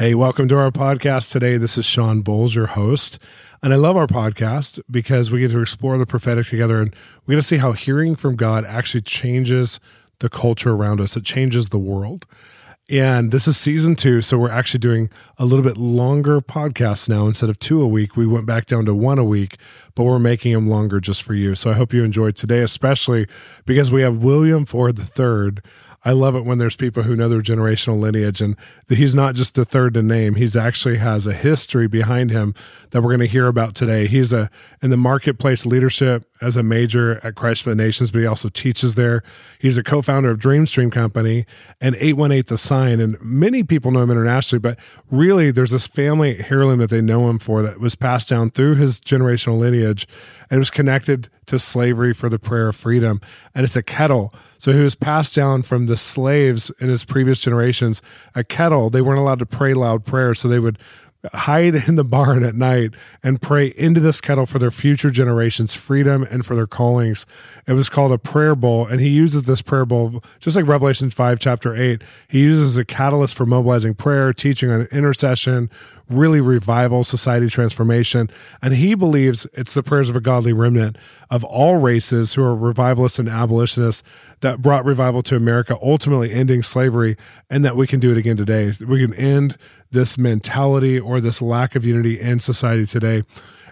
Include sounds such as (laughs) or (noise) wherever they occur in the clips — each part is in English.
Hey, welcome to our podcast today. This is Shawn Bolz, your host. And I love our podcast because we get to explore the prophetic together and we get to see how hearing from God actually changes the culture around us. It changes the world. And this is season two. So we're actually doing a little bit longer podcasts now. Instead of two a week, we went back down to one a week, but we're making them longer just for you. So I hope you enjoyed today, especially because we have William Ford III I love it when there's people who know their generational lineage and he's not just the third to name. He's actually has a history behind him that we're going to hear about today. He's a in the marketplace leadership as a major at Christ for the Nations, but he also teaches there. He's a co-founder of Dreamstream Company and 818 The Sign. And many people know him internationally, but really there's this family heirloom that they know him for that was passed down through his generational lineage and was connected to slavery for the prayer of freedom. And it's a kettle. So he was passed down from the slaves in his previous generations, a kettle. They weren't allowed to pray loud prayers. So they would hide in the barn at night and pray into this kettle for their future generations freedom and for their callings. It was called a prayer bowl and he uses this prayer bowl just like revelation 5 chapter 8 he uses a catalyst for mobilizing prayer teaching on intercession really revival society transformation and he believes it's the prayers of a godly remnant of all races who are revivalists and abolitionists that brought revival to america ultimately ending slavery and that we can do it again today we can end this mentality or this lack of unity in society today.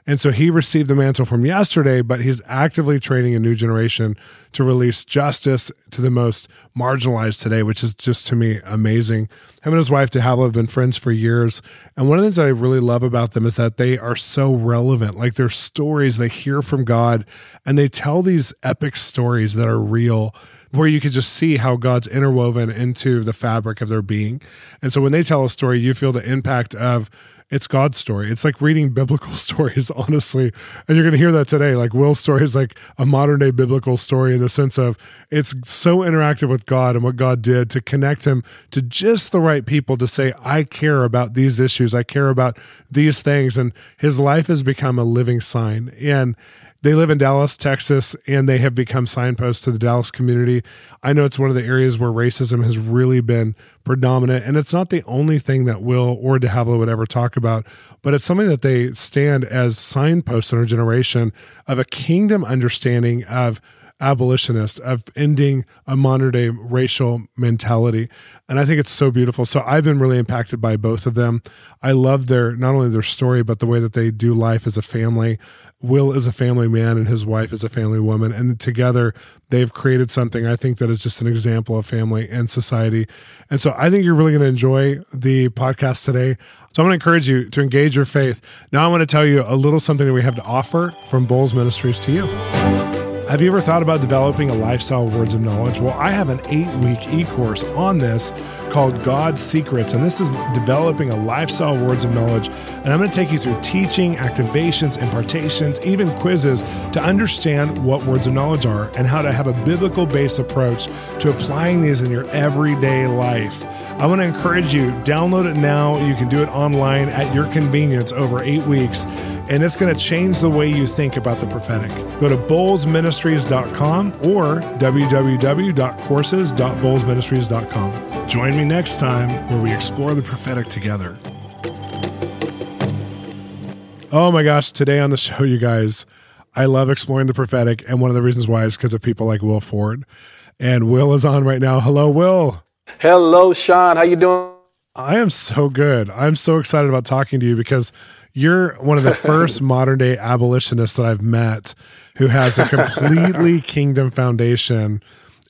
And so he received the mantle from yesterday, but he's actively training a new generation to release justice to the most marginalized today, which is just to me amazing. Him and his wife, DeHavilah, have been friends for years. And one of the things that I really love about them is that they are so relevant. Like their stories, they hear from God and they tell these epic stories that are real where you can just see how God's interwoven into the fabric of their being. And so when they tell a story, you feel the impact of it's God's story. It's like reading biblical (laughs) stories, honestly. And you're going to hear that today. Like Will's story is like a modern day biblical story in the sense of it's so interactive with God and what God did to connect him to just the right people to say, I care about these issues. I care about these things. And his life has become a living sign. And they live in Dallas, Texas, and they have become signposts to the Dallas community. I know it's one of the areas where racism has really been predominant, and it's not the only thing that Will or DeHavilah would ever talk about, but it's something that they stand as signposts in our generation of a kingdom understanding of abolitionist of ending a modern day racial mentality and i think it's so beautiful so i've been really impacted by both of them i love their not only their story but the way that they do life as a family Will is a family man and his wife is a family woman. And together they've created something I think that is just an example of family and society. And so I think you're really going to enjoy the podcast today. So I'm going to encourage you to engage your faith. Now I want to tell you a little something that we have to offer from Bolz Ministries to you. Have you ever thought about developing a lifestyle of words of knowledge? Well, I have an eight week e course on this called God's Secrets, and this is developing a lifestyle of words of knowledge. And I'm going to take you through teaching, activations, impartations, even quizzes to understand what words of knowledge are and how to have a biblical based approach to applying these in your everyday life. I want to encourage you, download it now. You can do it online at your convenience over eight weeks, and it's going to change the way you think about the prophetic. Go to bolzministries.com or www.courses.bolzministries.com. Join me next time where we explore the prophetic together. Oh my gosh, today on the (laughs) show, you guys, I love exploring the prophetic, and one of the reasons why is because of people like Will Ford. And Will is on right now. Hello, Will. Hello, Shawn. How you doing? I am so good. I'm so excited about talking to you because you're one of the first (laughs) modern day abolitionists that I've met who has a completely (laughs) kingdom foundation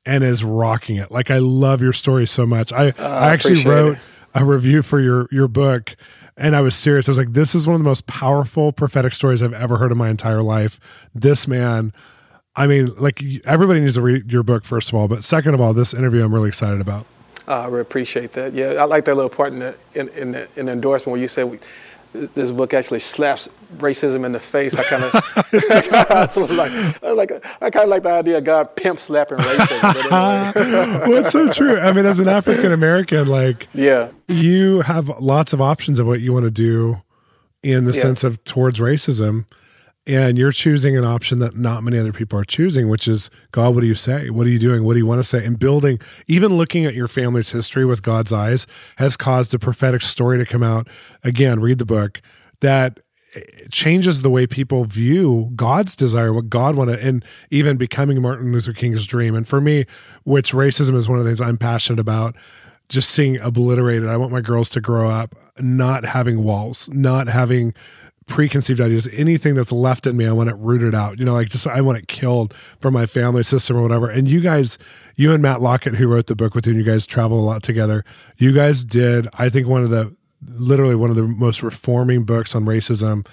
and is rocking it. Like I love your story so much. I, uh, I actually wrote it. a review for your your book and I was serious. I was like, this is one of the most powerful prophetic stories I've ever heard in my entire life. This man I mean, like everybody needs to read your book first of all, but second of all, this interview I'm really excited about. Uh, I appreciate that. Yeah, I like that little part in the, in, in the, in the endorsement where you said we, this book actually slaps racism in the face. I kind of, (laughs) like, I like, I kind of like the idea of God pimp slapping racism. (laughs) well, it's so true. I mean, as an African American, like, yeah, you have lots of options of what you want to do in the yeah. sense of towards racism and you're choosing an option that not many other people are choosing which is god what do you say? What are you doing? What do you want to say? And building even looking at your family's history with god's eyes has caused a prophetic story to come out. Again read the book that eh, changes the way people view god's desire what god wanted and even becoming martin luther king's dream. And for me which racism is one of the things i'm passionate about just seeing obliterated i want my girls to grow up not having walls not having preconceived ideas, anything that's left in me, I want it rooted out. You know, like just I want it killed from my family system or whatever. And you guys, you and Matt Lockett, who wrote the book with you, and you guys travel a lot together. You guys did, I think, one of the literally one of the most reforming books on racism,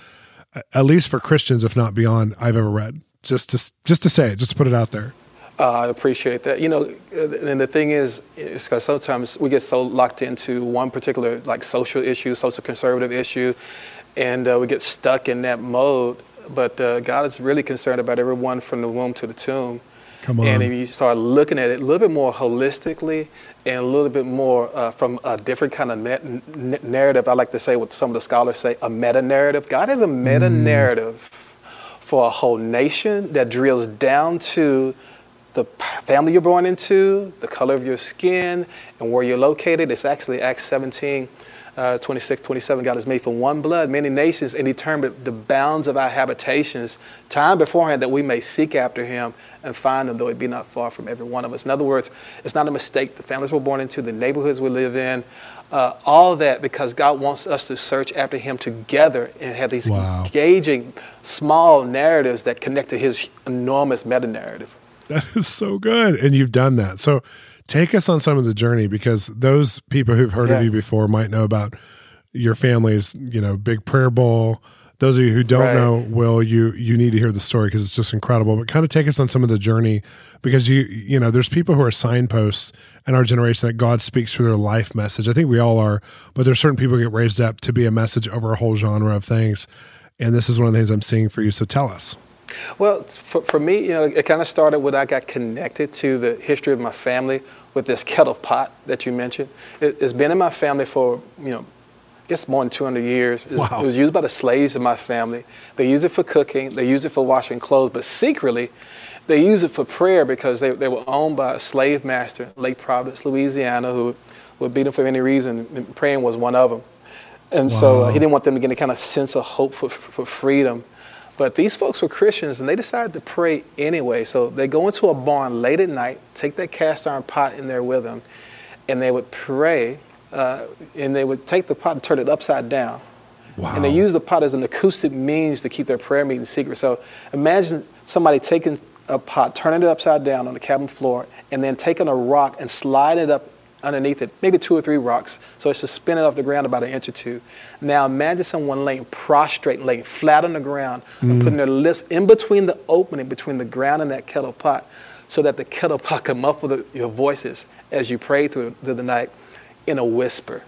at least for Christians, if not beyond, I've ever read. Just to just to say it, just to put it out there. Uh, I appreciate that. You know, and the thing is, is because sometimes we get so locked into one particular like social issue, social conservative issue, and uh, we get stuck in that mode. But uh, God is really concerned about everyone from the womb to the tomb. Come on. And if you start looking at it a little bit more holistically and a little bit more uh, from a different kind of net, narrative, I like to say what some of the scholars say, a meta narrative. God has a meta narrative mm. for a whole nation that drills down to the family you're born into, the color of your skin, and where you're located. It's actually Acts 17 uh, 26, 27, God has made from one blood many nations and determined the bounds of our habitations time beforehand that we may seek after him and find him, though it be not far from every one of us. In other words, it's not a mistake. The families we're born into, the neighborhoods we live in, uh, all that because God wants us to search after him together and have these wow. engaging small narratives that connect to his enormous meta narrative. That is so good. And you've done that. So take us on some of the journey because those people who've heard yeah. of you before might know about your family's, you know, big prayer bowl. Those of you who don't right. know, Will, you you need to hear the story because it's just incredible. But kind of take us on some of the journey because you you know there's people who are signposts in our generation that God speaks through their life message. I think we all are, but there's certain people get raised up to be a message over a whole genre of things. And this is one of the things I'm seeing for you. So tell us. Well, for, for me, you know, it kind of started when I got connected to the history of my family with this kettle pot that you mentioned. It, has been in my family for, you know, I guess more than 200 years. Wow. It was used by the slaves in my family. They use it for cooking, they use it for washing clothes, but secretly, they use it for prayer because they, they were owned by a slave master, in Lake Providence, Louisiana, who would beat them for any reason. Praying was one of them. And wow. so uh, he didn't want them to get any kind of sense of hope for, for freedom. But these folks were Christians and they decided to pray anyway. So they go into a barn late at night, take that cast iron pot in there with them, and they would pray. Uh, and they would take the pot and turn it upside down. Wow. And they use the pot as an acoustic means to keep their prayer meeting secret. So imagine somebody taking a pot, turning it upside down on the cabin floor, and then taking a rock and sliding it up underneath it, maybe two or three rocks, so it's suspended off the ground about an inch or two. Now imagine someone laying prostrate, laying flat on the ground, mm. and putting their lips in between the opening between the ground and that kettle pot, so that the kettle pot can muffle the, your voices as you pray through, through the night in a whisper.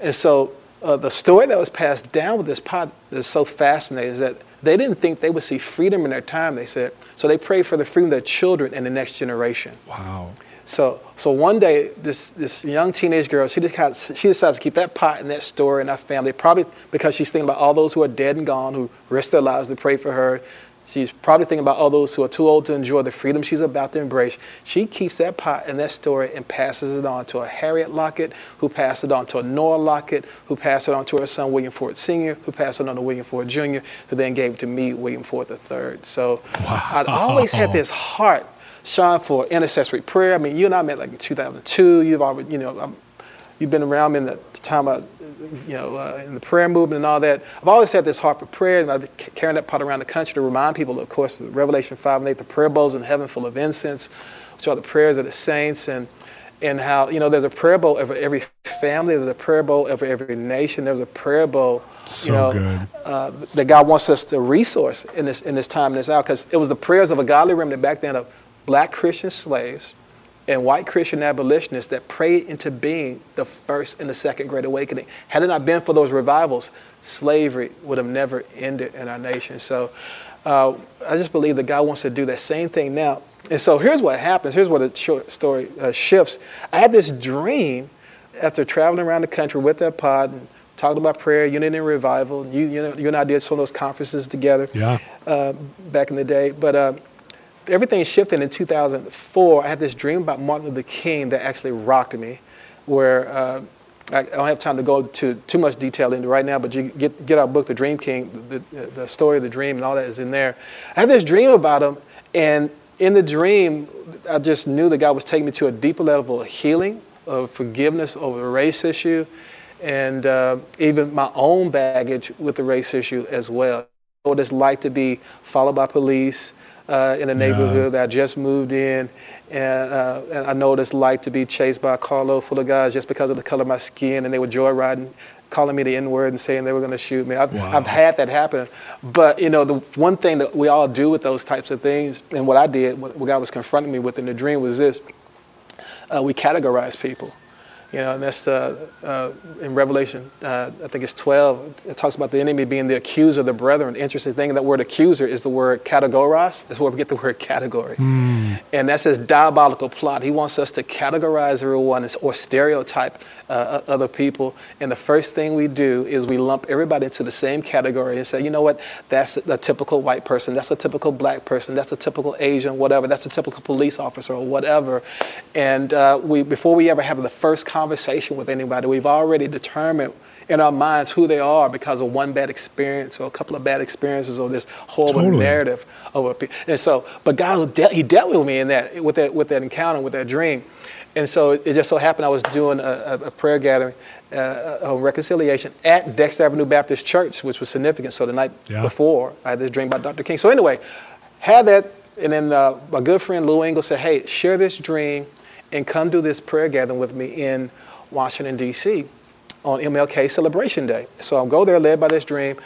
And so uh, the story that was passed down with this pot is so fascinating is that they didn't think they would see freedom in their time, they said. So they prayed for the freedom of their children and the next generation. Wow. So, so one day, this, this young teenage girl, she, just, she decides to keep that pot in that store in that family, probably because she's thinking about all those who are dead and gone, who risked their lives to pray for her. She's probably thinking about all those who are too old to enjoy the freedom she's about to embrace. She keeps that pot in that story and passes it on to a Harriet Lockett, who passed it on to a Noah Lockett, who passed it on to her son William Ford Sr., who passed it on to William Ford Jr., who then gave it to me, William Ford III. So wow. I'd always had this heart Shawn for intercessory prayer. I mean, you and I met like in 2002. You've already, you know, um, you've been around me in the time of, you know, uh, in the prayer movement and all that. I've always had this heart for prayer, and I've been carrying that part around the country to remind people, of course, Revelation 5 and 8, the prayer bowls in heaven full of incense, which are the prayers of the saints, and and how you know there's a prayer bowl over every family, there's a prayer bowl over every nation, there's a prayer bowl, so you know, uh, that God wants us to resource in this in this time and this hour, because it was the prayers of a godly remnant back then of black Christian slaves and white Christian abolitionists that prayed into being the first and the second Great Awakening. Had it not been for those revivals, slavery would have never ended in our nation. So uh, I just believe that God wants to do that same thing now. And so here's what happens. Here's what the short story uh, shifts. I had this dream after traveling around the country with that pod and talking about prayer, unity and revival. You, you, know, you and I did some of those conferences together yeah. uh, back in the day. But uh, everything shifted in 2004. I had this dream about Martin Luther King that actually rocked me, where uh, I don't have time to go to too much detail into right now, but you get, get our book, The Dream King, the, the story of the dream and all that is in there. I had this dream about him, and in the dream, I just knew that God was taking me to a deeper level of healing, of forgiveness over the race issue, and uh, even my own baggage with the race issue as well. What it's like to be followed by police, uh, in a neighborhood yeah. that I just moved in. And, uh, and, I know what it's like to be chased by a carload full of guys just because of the color of my skin, and they were joyriding, calling me the N word and saying they were going to shoot me. I've, wow. I've, had that happen. But, you know, the one thing that we all do with those types of things, and what I did, what God was confronting me with in the dream was this uh, we categorize people. You know, and that's uh, uh, in Revelation, uh, I think it's 12. It talks about the enemy being the accuser of the brethren. The interesting thing, that word accuser is the word categoros. That's where we get the word category. Mm. And that's his diabolical plot. He wants us to categorize everyone or stereotype uh, other people. And the first thing we do is we lump everybody into the same category and say, you know what, that's a typical white person, that's a typical black person, that's a typical Asian, whatever, that's a typical police officer or whatever. And uh, we, before we ever have the first conversation, conversation with anybody, we've already determined in our minds who they are because of one bad experience or a couple of bad experiences or this horrible totally. narrative of a and so but God he dealt with me in that with that with that encounter with that dream and so it just so happened I was doing a, a prayer gathering uh, a reconciliation at Dexter Avenue Baptist Church which was significant so the night yeah. before I had this dream about Dr. King so anyway had that and then uh, my good friend Lou Engle said hey share this dream and come do this prayer gathering with me in Washington, D.C. on MLK Celebration Day. So I'll go there led by this dream.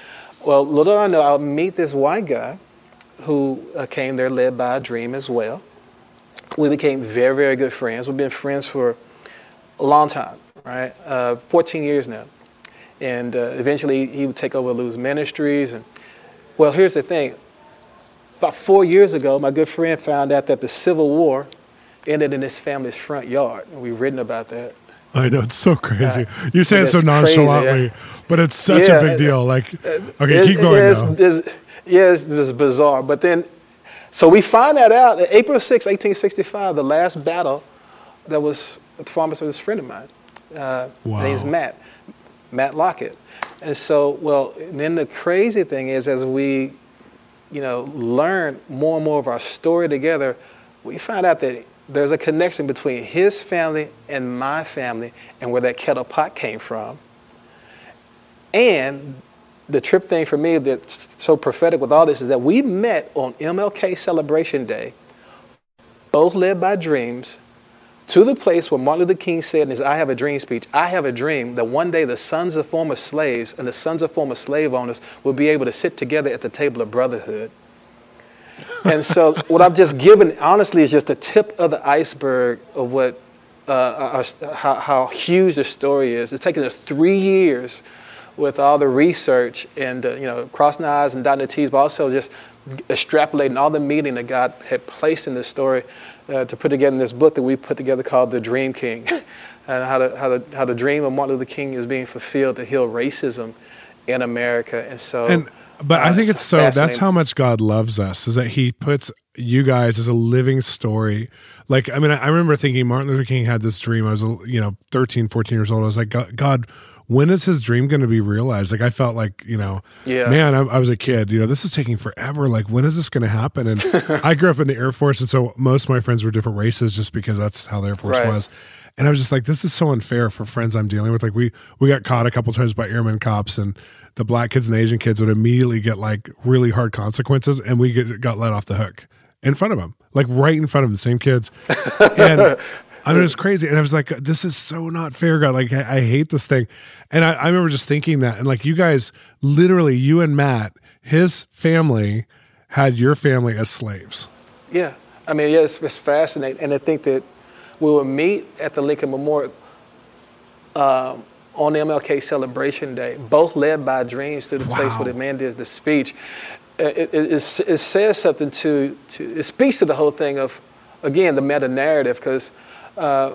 Well, little I know, I'll meet this white guy who uh, came there led by a dream as well. We became very, very good friends. We've been friends for a long time, right? Uh, 14 years now. And uh, eventually he would take over Lou's Ministries. And well, here's the thing. About four years ago, my good friend found out that the Civil War ended in his family's front yard. And we've written about that. I know it's so crazy. Uh, you say it so nonchalantly, crazy, but it's such yeah, a big deal. Like, okay, it, keep going it's, now. It's, yeah, it's, it's, bizarre. But then, so we find that out April 6, 1865, the last battle that was at the farmer's with this friend of mine. Uh, wow. Name's Matt, Matt Lockett. And so, well, and then the crazy thing is, as we, you know, learn more and more of our story together, we find out that there's a connection between his family and my family and where that kettle pot came from. And the trip thing for me that's so prophetic with all this is that we met on MLK Celebration Day, both led by dreams, to the place where Martin Luther King said in his I Have a Dream speech, I have a dream that one day the sons of former slaves and the sons of former slave owners will be able to sit together at the table of brotherhood (laughs) and so what I've just given, honestly, is just the tip of the iceberg of what, uh, our, how, how, huge the story is. It's taken us three years with all the research and, uh, you know, crossing the I's and dotting the T's, but also just extrapolating all the meaning that God had placed in this story uh, to put together in this book that we put together called The Dream King. (laughs) and how the, how, the, how the dream of Martin Luther King is being fulfilled to heal racism in America. And so. And- but I think it's so that's how much God loves us is that he puts you guys as a living story. Like, I mean, I remember thinking Martin Luther King had this dream. I was, you know, 13, 14 years old. I was like, God, when is his dream going to be realized? Like, I felt like, you know, yeah. man, I, I was a kid, you know, this is taking forever. Like, when is this going to happen? And (laughs) I grew up in the Air Force. And so most of my friends were different races just because that's how the Air Force right. was. And I was just like, this is so unfair for friends I'm dealing with. Like, we, we got caught a couple times by airmen cops and, the black kids and the Asian kids would immediately get like really hard consequences, and we get, got let off the hook in front of them, like right in front of them, same kids. (laughs) And I mean, it was crazy. And I was like, this is so not fair, God. Like, I, I hate this thing. And I, I remember just thinking that. And like, you guys, literally, you and Matt, his family had your family as slaves. Yeah. I mean, yeah, it's, it's fascinating. And I think that we would meet at the Lincoln Memorial um, on MLK Celebration Day, both led by dreams to the wow. place where the man did the speech. It, it, it, it, says something to, to, it speaks to the whole thing of, again, the meta narrative, because uh,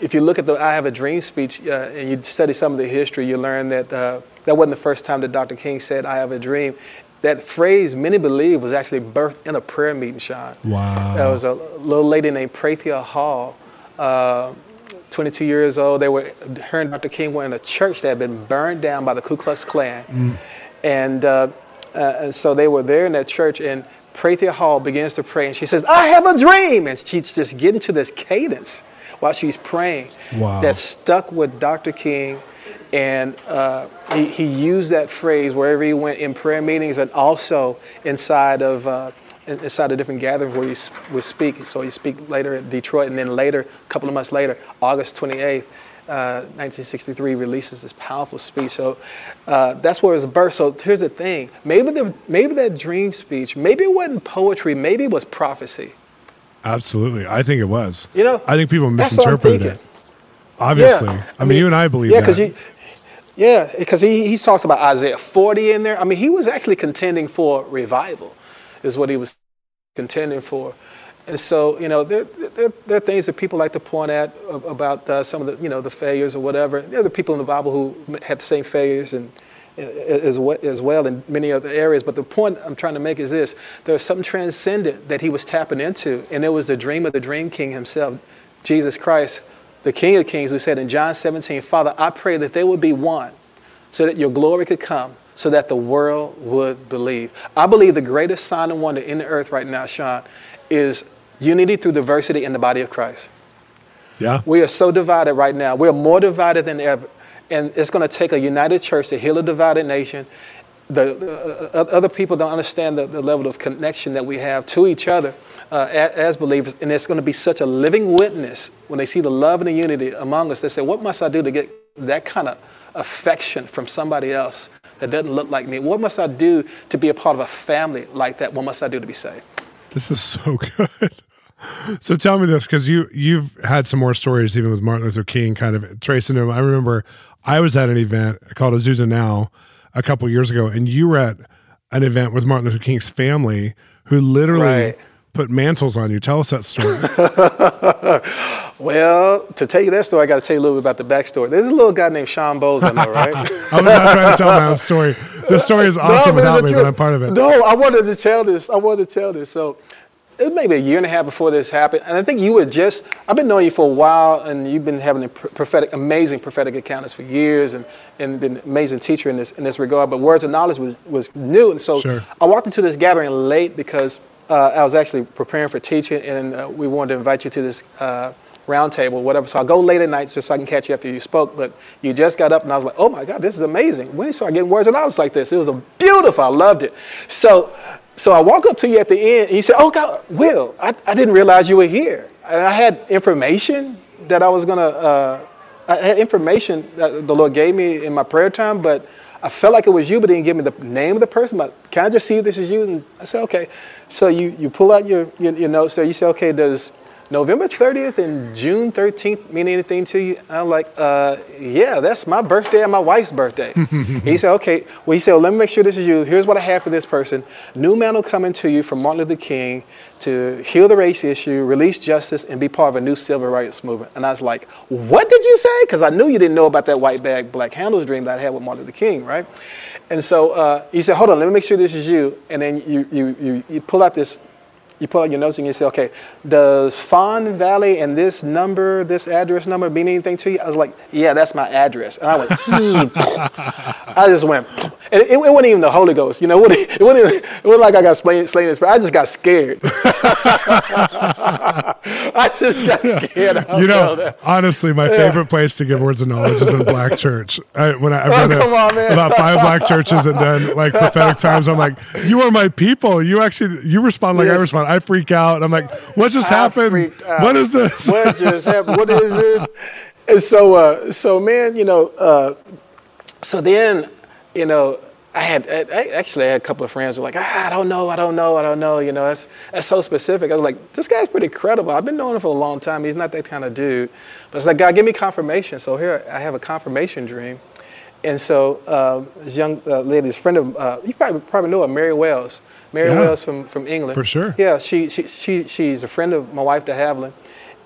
if you look at the I Have a Dream speech uh, and you study some of the history, you learn that uh, that wasn't the first time that Dr. King said, I have a dream. That phrase, many believe, was actually birthed in a prayer meeting, Shawn. Wow. There was a little lady named Prathia Hall. Uh, 22 years old. They were, her and Dr. King were in a church that had been burned down by the Ku Klux Klan. Mm. And, uh, uh, and so they were there in that church, and Prathia Hall begins to pray, and she says, I have a dream. And she's just getting to this cadence while she's praying wow. that stuck with Dr. King. And uh, he, he used that phrase wherever he went in prayer meetings and also inside of uh, inside of different gatherings where he would speak. So he speak later at Detroit, and then later, a couple of months later, August 28th, uh, 1963, releases this powerful speech. So uh, that's where it was birthed. So here's the thing: maybe the maybe that dream speech, maybe it wasn't poetry, maybe it was prophecy. Absolutely, I think it was. You know, I think people misinterpreted it. Obviously, yeah. I, I mean, mean, you and I believe yeah, that. Yeah, because he, he talks about Isaiah 40 in there. I mean, he was actually contending for revival is what he was contending for. And so, you know, there, there, there, are things that people like to point at about uh, some of the, you know, the failures or whatever. There are the people in the Bible who have the same failures and as as well in many other areas. But the point I'm trying to make is this: there was something transcendent that he was tapping into, and it was the dream of the Dream King himself, Jesus Christ, the King of Kings, who said in John 17, "Father, I pray that they would be one, so that your glory could come." so that the world would believe. I believe the greatest sign and wonder in the earth right now, Shawn, is unity through diversity in the body of Christ. Yeah. We are so divided right now. We're more divided than ever. And it's going to take a united church to heal a divided nation. The, uh, other people don't understand the, the, level of connection that we have to each other uh, as, as, believers. And it's going to be such a living witness when they see the love and the unity among us. They say, What must I do to get that kind of affection from somebody else that doesn't look like me? What must I do to be a part of a family like that? What must I do to be saved? This is so (laughs) good. So tell me this, because you you've had some more stories even with Martin Luther King, kind of tracing him. I remember I was at an event called Azusa Now a couple years ago, and you were at an event with Martin Luther King's family, who literally right put mantles on you. Tell us that story. (laughs) well, to tell you that story, I got to tell you a little bit about the backstory. There's a little guy named Shawn Bolz in there, right? (laughs) I was not trying to tell my own story. This story is awesome no, without me, but I'm part of it. No, I wanted to tell this. I wanted to tell this. So it was maybe a year and a half before this happened, and I think you were just. I've been knowing you for a while, and you've been having a prophetic, amazing prophetic encounters for years, and and been an amazing teacher in this in this regard. But words of knowledge was was new, and so sure. I walked into this gathering late because uh, I was actually preparing for teaching, and uh, we wanted to invite you to this uh, roundtable, whatever. So I'll go late at night just so I can catch you after you spoke. But you just got up, and I was like, oh my God, this is amazing. When did you start getting words of knowledge like this? It was a beautiful. I loved it. So, so I walk up to you at the end, and you said, oh God, Will, I, I didn't realize you were here. I had information that I was going to, uh, I had information that the Lord gave me in my prayer time, but I felt like it was you, but didn't give me the name of the person. But can I just see if this is you? And I said, okay. So you, you pull out your, your, your notes there. You say, okay, does November 30th and June 13th mean anything to you? I'm like, uh, yeah, that's my birthday and my wife's birthday. (laughs) he said, okay. Well, he said, well, let me make sure this is you. Here's what I have for this person. New mantle coming to you from Martin Luther King to heal the race issue, release justice, and be part of a new civil rights movement. And I was like, what did you say? Because I knew you didn't know about that white bag, black handles dream that I had with Martin Luther King, right? And so uh, he said, hold on, let me make sure this is you. And then you, you, you, you pull out this you pull out your notes and you say, okay, does Fawn Valley and this number, this address number mean anything to you? I was like, yeah, that's my address. And I went, (laughs) I just went, and it, it, wasn't even the Holy Ghost, you know, it wasn't, it wasn't, it wasn't like I got slain, slain in I just got scared. (laughs) I just got scared. You know, honestly, my yeah. favorite place to give words of knowledge is in black church. I, when I, have oh, on, about five black churches and then like prophetic times, I'm like, you are my people. You actually, you respond like yes. I respond. I freak out. I'm like, what just happened? What is this? What just happened? What is this? (laughs) And so, uh, so man, you know, uh, so then, you know, I had I, actually I had a couple of friends who were like, ah, I don't know, I don't know, I don't know. You know, that's that's so specific. I was like, this guy's pretty credible. I've been knowing him for a long time. He's not that kind of dude. But it's like, God, give me confirmation. So here I have a confirmation dream. And so uh, this young uh, lady, this friend of uh, you probably probably know her, Mary Wells. Mary Yeah. Wells from, from England. For sure. Yeah, she, she, she, she's a friend of my wife, De Havilland.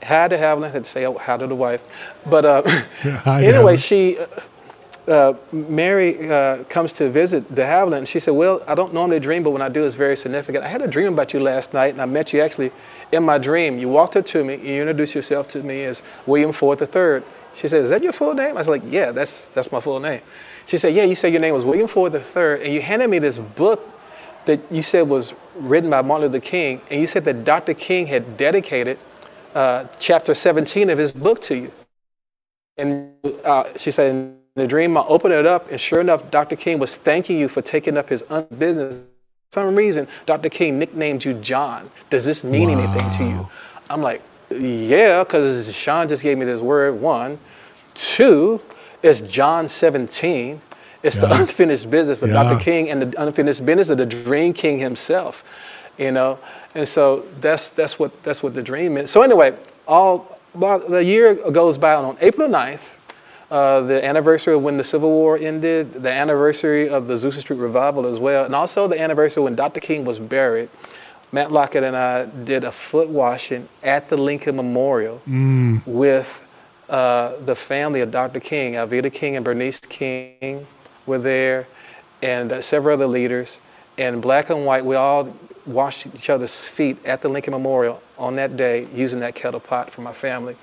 Hi to Havilland, had to say hi to the wife. But uh, (laughs) Hi, (laughs) anyway, she, uh, uh, Mary uh, comes to visit De Havilland. And she said, well, I don't normally dream, but when I do, it's very significant. I had a dream about you last night, and I met you actually in my dream. You walked up to me, you introduced yourself to me as William Ford III. She said, is that your full name? I was like, yeah, that's, that's my full name. She said, yeah, you said your name was William Ford III, and you handed me this book that you said was written by Martin Luther King, and you said that Dr. King had dedicated uh, chapter 17 of his book to you. And uh, she said, in the dream, I opened it up, and sure enough, Dr. King was thanking you for taking up his own business. For some reason, Dr. King nicknamed you John. Does this mean anything to you? I'm like, yeah, because Shawn just gave me this word, one. Two, it's John 17. It's the unfinished business of Yeah. Dr. King and the unfinished business of the Dream King himself, you know. And so that's that's what that's what the dream is. So anyway, all about the year goes by and on April 9th, uh, the anniversary of when the Civil War ended, the anniversary of the Azusa Street revival as well, and also the anniversary when Dr. King was buried. Matt Lockett and I did a foot washing at the Lincoln Memorial with uh, the family of Dr. King. Alveda King and Bernice King were there, and uh, several other leaders. And black and white, we all washed each other's feet at the Lincoln Memorial on that day using that kettle pot for my family.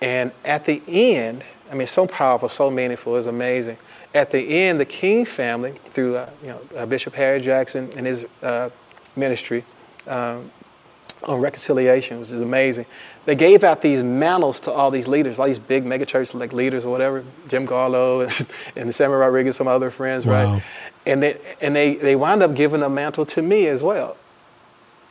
And at the end, I mean, so powerful, so meaningful, it's amazing. At the end, the King family, through uh, you know uh, Bishop Harry Jackson and his uh, ministry um, on reconciliation, which is amazing. They gave out these mantles to all these leaders, all these big megachurch like leaders or whatever, Jim Garlow and, (laughs) and Samuel Rodriguez, some other friends, Wow. right? And they and they they wound up giving a mantle to me as well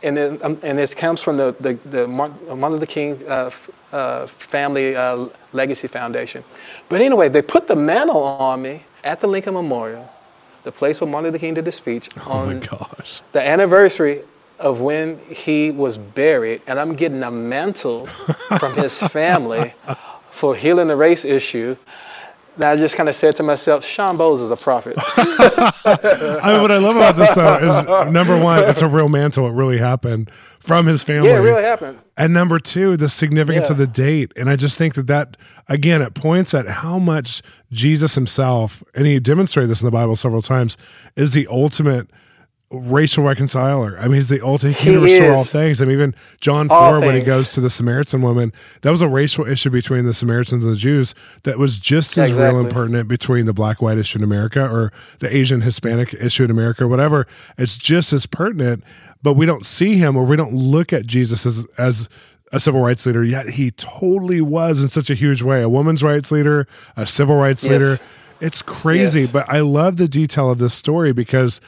and then, um, and this comes from the the, the Martin Luther King uh, uh, Family uh, Legacy Foundation. But anyway, they put the mantle on me at the Lincoln Memorial, the place where Martin Luther King did the speech Oh on gosh. the anniversary of when he was buried, and I'm getting a mantle from his family (laughs) for healing the race issue. And I just kind of said to myself, Shawn Bolz is a prophet. (laughs) I mean, what I love about this though is number one, it's a real mantle. It really happened from his family. yeah, it really happened. And number two, the significance Yeah. of the date. And I just think that that, again, it points at how much Jesus himself, and he demonstrated this in the Bible several times, is the ultimate racial reconciler. I mean, he's the ultimate, he can He restore all things. I mean, even John All 4, when he goes to the Samaritan woman, that was a racial issue between the Samaritans and the Jews that was just as real and pertinent between the black white issue in America or the Asian Hispanic issue in America or whatever. It's just as pertinent, but we don't see him or we don't look at Jesus as, as a civil rights leader, yet he totally was in such a huge way a woman's rights leader, a civil rights Yes. leader. It's crazy, Yes. but I love the detail of this story because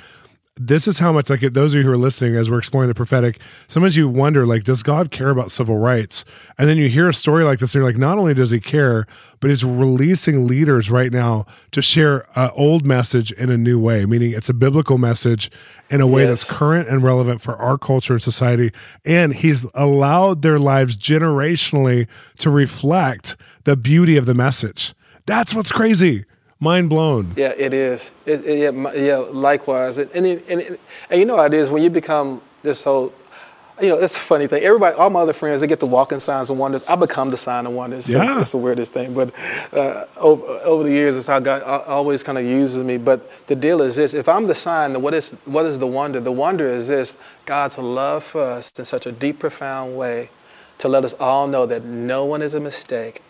this is how much like those of you who are listening as we're exploring the prophetic sometimes you wonder like does god care about civil rights? And then you hear a story like this and you're like not only does he care but he's releasing leaders right now to share an old message in a new way meaning it's a biblical message in a way Yes. that's current and relevant for our culture and society. And he's allowed their lives generationally to reflect the beauty of the message. That's what's crazy mind blown Yeah, it is. It, it- yeah, my- yeah, likewise. And, and, it- and, and you know how it is when you become this whole, you know, it's a funny thing. Everybody, all my other friends, they get the walking signs and wonders. I become the sign of wonders. So Yeah. It's the weirdest thing. But uh, over, over the years, it's how God always kind of uses me. But the deal is this if I'm the sign, then what is, what is the wonder? The wonder is this God's love for us in such a deep, profound way to let us all know that no one is a mistake.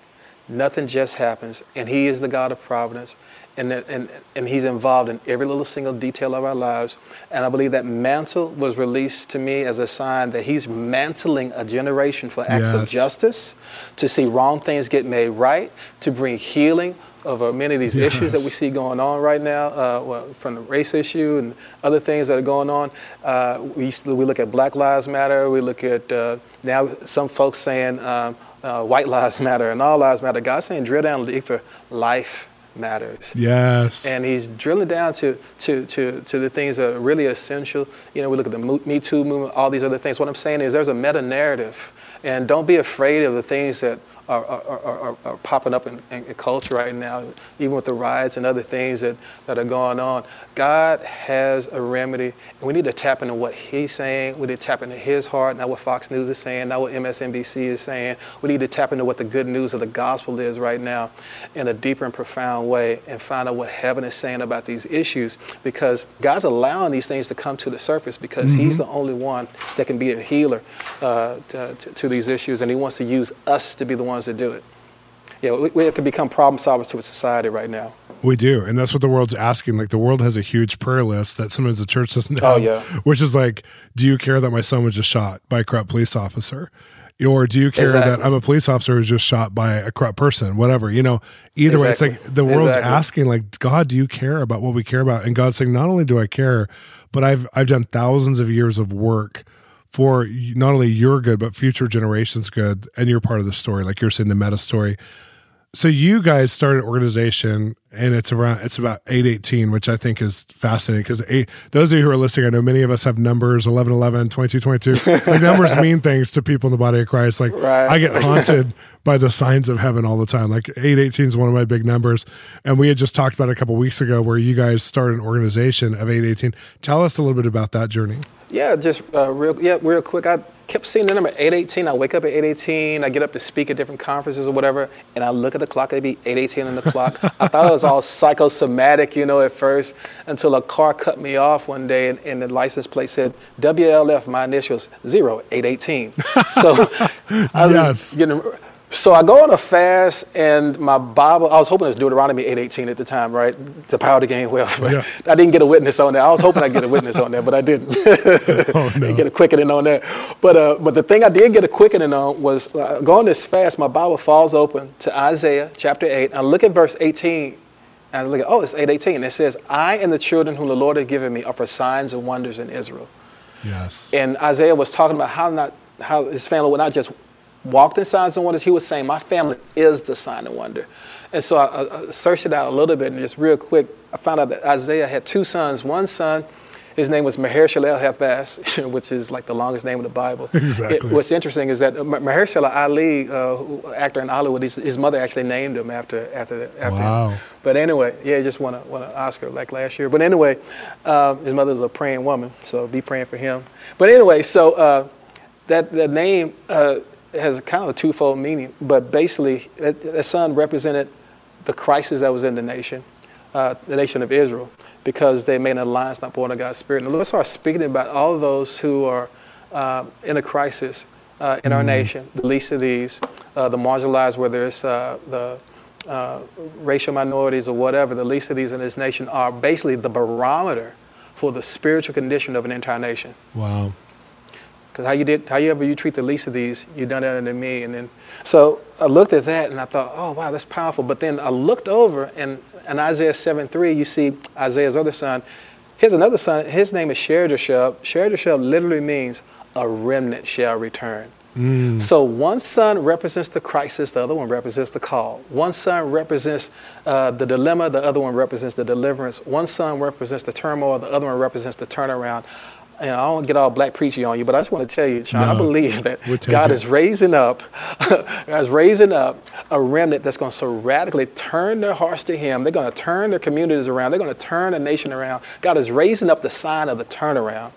Nothing just happens, and He is the God of providence, and, that, and, and He's involved in every little single detail of our lives. And I believe that mantle was released to me as a sign that He's mantling a generation for acts of justice, to see wrong things get made right, to bring healing over many of these issues that we see going on right now, uh, well, from the race issue and other things that are going on. Uh, we, to- we look at Black Lives Matter. We look at uh, now some folks saying um, uh, White Lives Matter and All Lives Matter. God's saying drill down deeper. Life matters. Yes. And he's drilling down to, to, to, to the things that are really essential. You know, we look at the Me Too movement, all these other things. What I'm saying is there's a meta narrative. And don't be afraid of the things that are, are, are, are popping up in, in, culture right now, even with the riots and other things that, that are going on. God has a remedy, and we need to tap into what He's saying. We need to tap into His heart, not what Fox News is saying, not what MSNBC is saying. We need to tap into what the good news of the gospel is right now in a deeper and profound way and find out what heaven is saying about these issues because God's allowing these things to come to the surface because mm-hmm. He's the only one that can be a healer uh, to, to, to these issues, and He wants to use us to be the ones ones that do it. Yeah, we, we have to become problem solvers to a society right now. We do, and that's what the world's asking. Like the world has a huge prayer list that sometimes the church doesn't oh, have. Oh yeah, which is like, do you care that my son was just shot by a corrupt police officer? Or do you care exactly. that I'm a police officer who's just shot by a corrupt person? Whatever, you know. Either exactly. way, it's like the world's exactly. asking, like, God, do you care about what we care about? And God's saying, not only do I care, but I've I've done thousands of years of work for not only your good but future generations good and you're part of the story like you're saying the meta story. So you guys started an organization and it's around it's about 818 which i think is fascinating because those of you who are listening i know many of us have numbers 11 11 22 22 like numbers (laughs) mean things to people in the body of christ. Like right. i get haunted by the signs of heaven all the time. Like 818 is one of my big numbers. And we had just talked about a couple weeks ago where you guys started an organization of 818 tell us a little bit about that journey yeah, just uh, real yeah, real quick. I kept seeing the number 818. I wake up at 818. I get up to speak at different conferences or whatever, and I look at the clock. It'd be 818 on the clock. (laughs) I thought it was all psychosomatic, you know, at first, until a car cut me off one day, and, and the license plate said WLF, my initials, zero, 818. (laughs) So I was yes. getting so I go on a fast, and my Bible, I was hoping it was Deuteronomy 8.18 at the time, right? The power to gain wealth. Yeah. I didn't get a witness on that. I was hoping I'd get a witness on that, but I didn't. (laughs) oh, (laughs) no. get a quickening on that. But, uh, but the thing I did get a quickening on was uh, going this fast, my Bible falls open to Isaiah chapter 8. And I look at verse 18, and I look at, oh, it's 8.18. It says, I and the children whom the Lord has given me are for signs and wonders in Israel. Yes. And Isaiah was talking about how not how his family would not just walked in signs and wonders. He was saying, My family is the sign and wonder. And so I, I searched it out a little bit and just real quick, I found out that Isaiah had two sons. One son, his name was Maher-shalal-hash-baz, (laughs) which is like the longest name in the Bible. (laughs) Exactly. It, what's interesting is that Mahershala Ali, uh, actor in Hollywood, his, his, mother actually named him after after after wow. him. But anyway, yeah, he just won, a, won an Oscar like last year. But anyway, um, his mother's a praying woman, so be praying for him. But anyway, so uh, that that name. Uh, has kind of a twofold meaning, but basically, the son represented the crisis that was in the nation, uh, the nation of Israel, because they made an alliance not born of God's Spirit. And the Lord started speaking about all of those who are uh, in a crisis uh, in our mm-hmm. nation, the least of these, uh, the marginalized, whether it's uh, the uh, racial minorities or whatever, the least of these in this nation are basically the barometer for the spiritual condition of an entire nation. Wow. Because how you did, however you treat the least of these, you done that to me. And then, so I looked at that and I thought, oh wow, that's powerful. But then I looked over and in Isaiah 7:3, you see Isaiah's other son. Here's another son. His name is Shear-jashub. Shear-jashub literally means a remnant shall return. Mm. So one son represents the crisis, the other one represents the call. One son represents uh, the dilemma, the other one represents the deliverance. One son represents the turmoil, the other one represents the turnaround you know, I don't get all black preachy on you, but I just want to tell you, Shawn, no, I believe that God it. is raising up, (laughs) God is raising up a remnant that's going to so radically turn their hearts to Him. They're going to turn their communities around. They're going to turn a nation around. God is raising up the sign of the turnaround,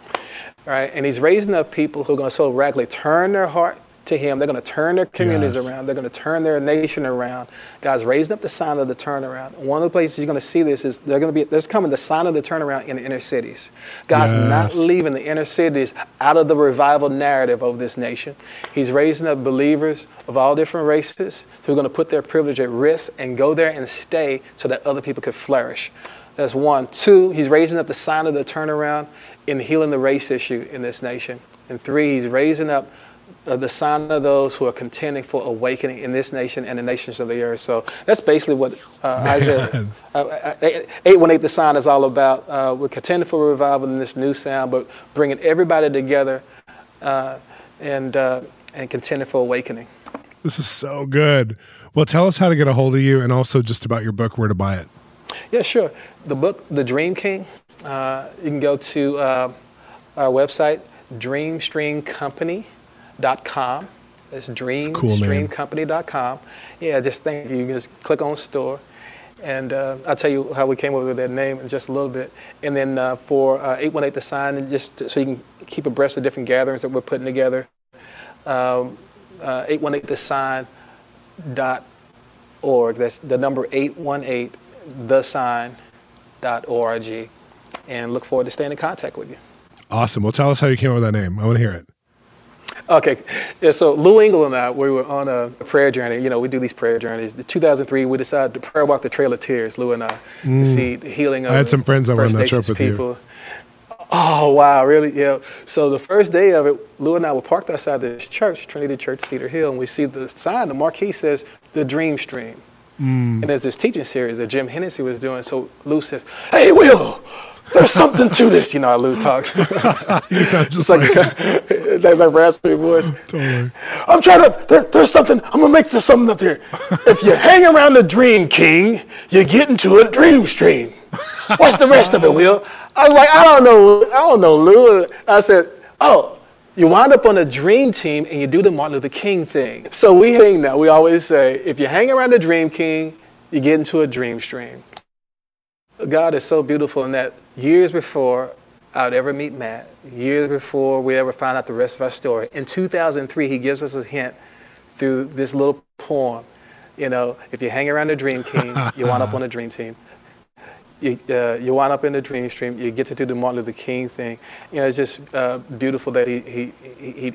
right? And He's raising up people who are going to so radically turn their heart to Him. They're going to turn their communities yes. around. They're going to turn their nation around. God's raising up the sign of the turnaround. One of the places you're going to see this is they're going to be there's coming the sign of the turnaround in the inner cities. God's yes. not leaving the inner cities out of the revival narrative of this nation. He's raising up believers of all different races who are going to put their privilege at risk and go there and stay so that other people could flourish. That's one. Two, he's raising up the sign of the turnaround in healing the race issue in this nation. And three, he's raising up uh, the sign of those who are contending for awakening in this nation and the nations of the earth. So that's basically what uh, Isaiah uh, uh 818, the sign is all about. Uh, we're contending for revival in this new sound, but bringing everybody together uh, and, and contending for awakening. This is so good. Well, tell us how to get a hold of you and also just about your book, where to buy it. Yeah, sure. The book, The Dream King, uh, you can go to uh, our website, dreamstreamcompany.com. That's dreamstreamcompany.com. Cool yeah, just think you can just click on store. And uh, I'll tell you how we came up with that name in just a little bit. And then uh, for uh, 818 The Sign, and just so you can keep abreast of different gatherings that we're putting together, um, uh, 818thesign.org. That's the number 818thesign.org. And look forward to staying in contact with you. Awesome. Well, tell us how you came up with that name. I want to hear it. Okay. Yeah, so Lou Engle and I, we were on a prayer journey. You know, we do these prayer journeys. In 2003, we decided to prayer walk the Trail of Tears, Lou and I, mm. to see the healing of I had some friends that were on that trip with people. you. Oh, wow, really? Yeah. So the first day of it, Lou and I were parked outside this church, Trinity Church, Cedar Hill, and we see the sign, the marquee says, The Dream Stream. Mm. And there's this teaching series that Jim Hennesy was doing. So Lou says, Hey, Will, there's something to this. You know, I lose talks. (laughs) you sound just like, like (laughs) that, that raspy voice. (laughs) Totally. I'm trying to, there, there's something, I'm going to make this something up here. if you hang around the Dream King, you get into a dream stream. What's the rest of it, Will? I was like, I don't know. I don't know, Lou. I said, oh, you wind up on a dream team and you do the Martin Luther King thing. So we hang now. We always say, if you hang around the Dream King, you get into a dream stream. God is so beautiful in that years before I would ever meet Matt, years before we ever found out the rest of our story, in 2003, he gives us a hint through this little poem. You know, if you hang around the Dream (laughs) King, you wind up on a dream team you, uh, you wind up in the dream stream. You get to do the Martin Luther King thing. You know, it's just uh, beautiful that he, he, he,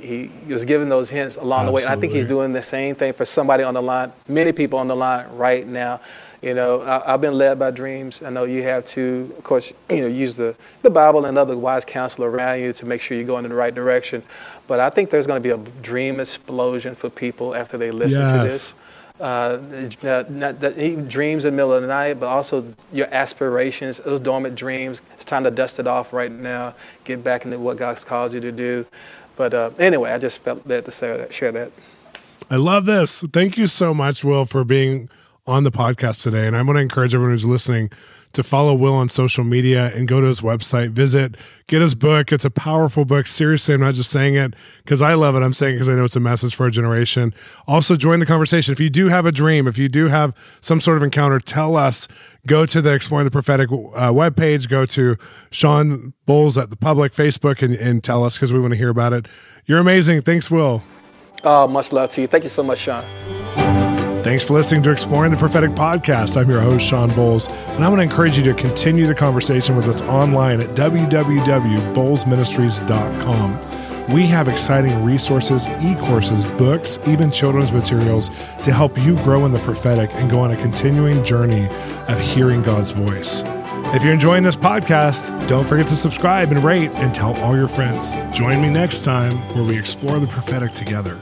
he, was giving those hints along Absolutely. the way. And I think he's doing the same thing for somebody on the line, many people on the line right now. You know, I, have been led by dreams. I know you have to, of course, you know, use the, the Bible and other wise counsel around you to make sure you're going in the right direction. But I think there's going to be a dream explosion for people after they listen yes. to this uh, not, not, dreams in the middle of the night, but also your aspirations, those dormant dreams. It's time to dust it off right now. Get back into what God's called you to do. But uh, anyway, I just felt that to say that, share that. I love this. Thank you so much, Will, for being on the podcast today. And I want to encourage everyone who's listening to follow Will on social media and go to his website, visit, get his book. It's a powerful book. Seriously, I'm not just saying it because I love it. I'm saying it because I know it's a message for a generation. Also, join the conversation. If you do have a dream, if you do have some sort of encounter, tell us. Go to the Exploring the Prophetic uh, webpage, go to Shawn Bolz at the public Facebook and, and tell us because we want to hear about it. You're amazing. Thanks, Will. Oh, much love to you. Thank you so much, Shawn. Thanks for listening to Exploring the Prophetic Podcast. I'm your host, Shawn Bolz, and I want to encourage you to continue the conversation with us online at www.bolzministries.com. We have exciting resources, e courses, books, even children's materials to help you grow in the prophetic and go on a continuing journey of hearing God's voice. If you're enjoying this podcast, don't forget to subscribe and rate and tell all your friends. Join me next time where we explore the prophetic together.